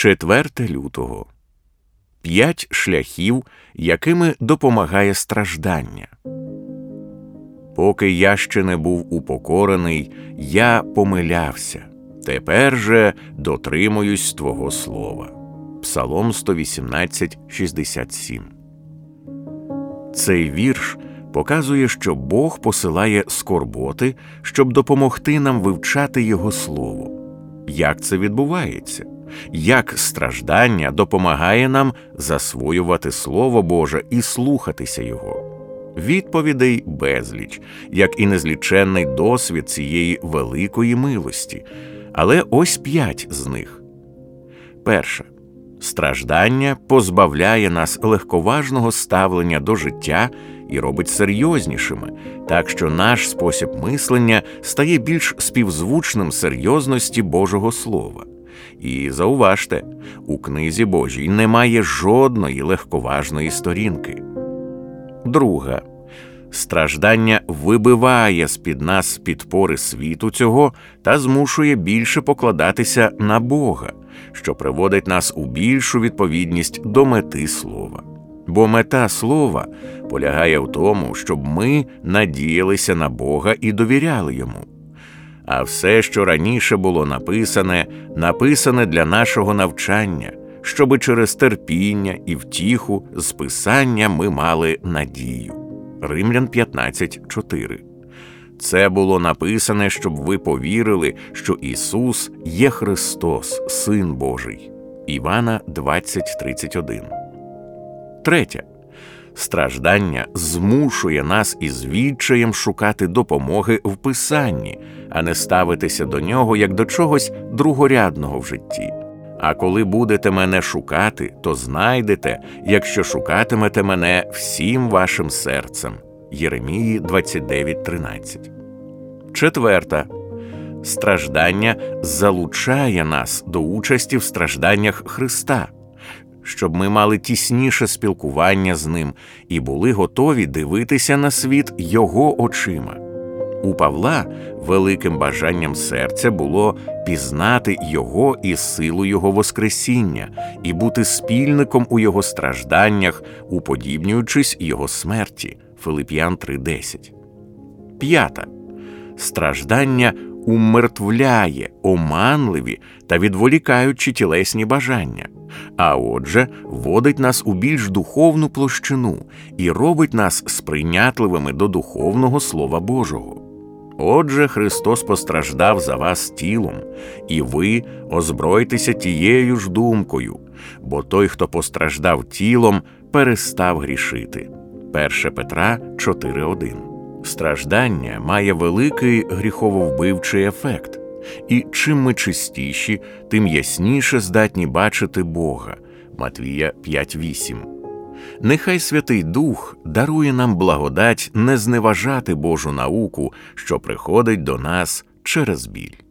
4 лютого п'ять шляхів, якими допомагає страждання. Поки я ще не був упокорений, я помилявся. Тепер же дотримуюсь Твого слова. Псалом 118, 67. Цей вірш показує, що Бог посилає скорботи, щоб допомогти нам вивчати Його Слово. Як це відбувається? Як страждання допомагає нам засвоювати Слово Боже і слухатися Його? Відповідей безліч, як і незліченний досвід цієї великої милості. Але ось п'ять з них. Перше. Страждання позбавляє нас легковажного ставлення до життя і робить серйознішими, так що наш спосіб мислення стає більш співзвучним серйозності Божого Слова. І зауважте, у книзі Божій немає жодної легковажної сторінки. Друга страждання вибиває з під нас підпори світу цього та змушує більше покладатися на Бога, що приводить нас у більшу відповідність до мети слова. Бо мета слова полягає в тому, щоб ми надіялися на Бога і довіряли йому. А все, що раніше було написане, написане для нашого навчання, щоби через терпіння і втіху з писання ми мали надію. Римлян 15.4 Це було написане, щоб ви повірили, що Ісус є Христос, Син Божий. Івана 20.31 Третє. Страждання змушує нас із відчаєм шукати допомоги в писанні, а не ставитися до нього як до чогось другорядного в житті. А коли будете мене шукати, то знайдете, якщо шукатимете мене всім вашим серцем. Єремії 29.13. Четверта. Страждання залучає нас до участі в стражданнях Христа, щоб ми мали тісніше спілкування з Ним і були готові дивитися на світ Його очима. У Павла великим бажанням серця було пізнати Його і силу Його Воскресіння і бути спільником у Його стражданнях, уподібнюючись Його смерті. Филип'ян 3:10. П'ята. Страждання умертвляє оманливі та відволікаючі тілесні бажання, а отже, вводить нас у більш духовну площину і робить нас сприйнятливими до духовного Слова Божого. Отже, Христос постраждав за вас тілом, і ви озбройтеся тією ж думкою, бо той, хто постраждав тілом, перестав грішити. 1 Петра 4.1 Страждання має великий гріхововбивчий ефект, і чим ми чистіші, тим ясніше здатні бачити Бога. Матвія 5.8 Нехай Святий Дух дарує нам благодать не зневажати Божу науку, що приходить до нас через біль.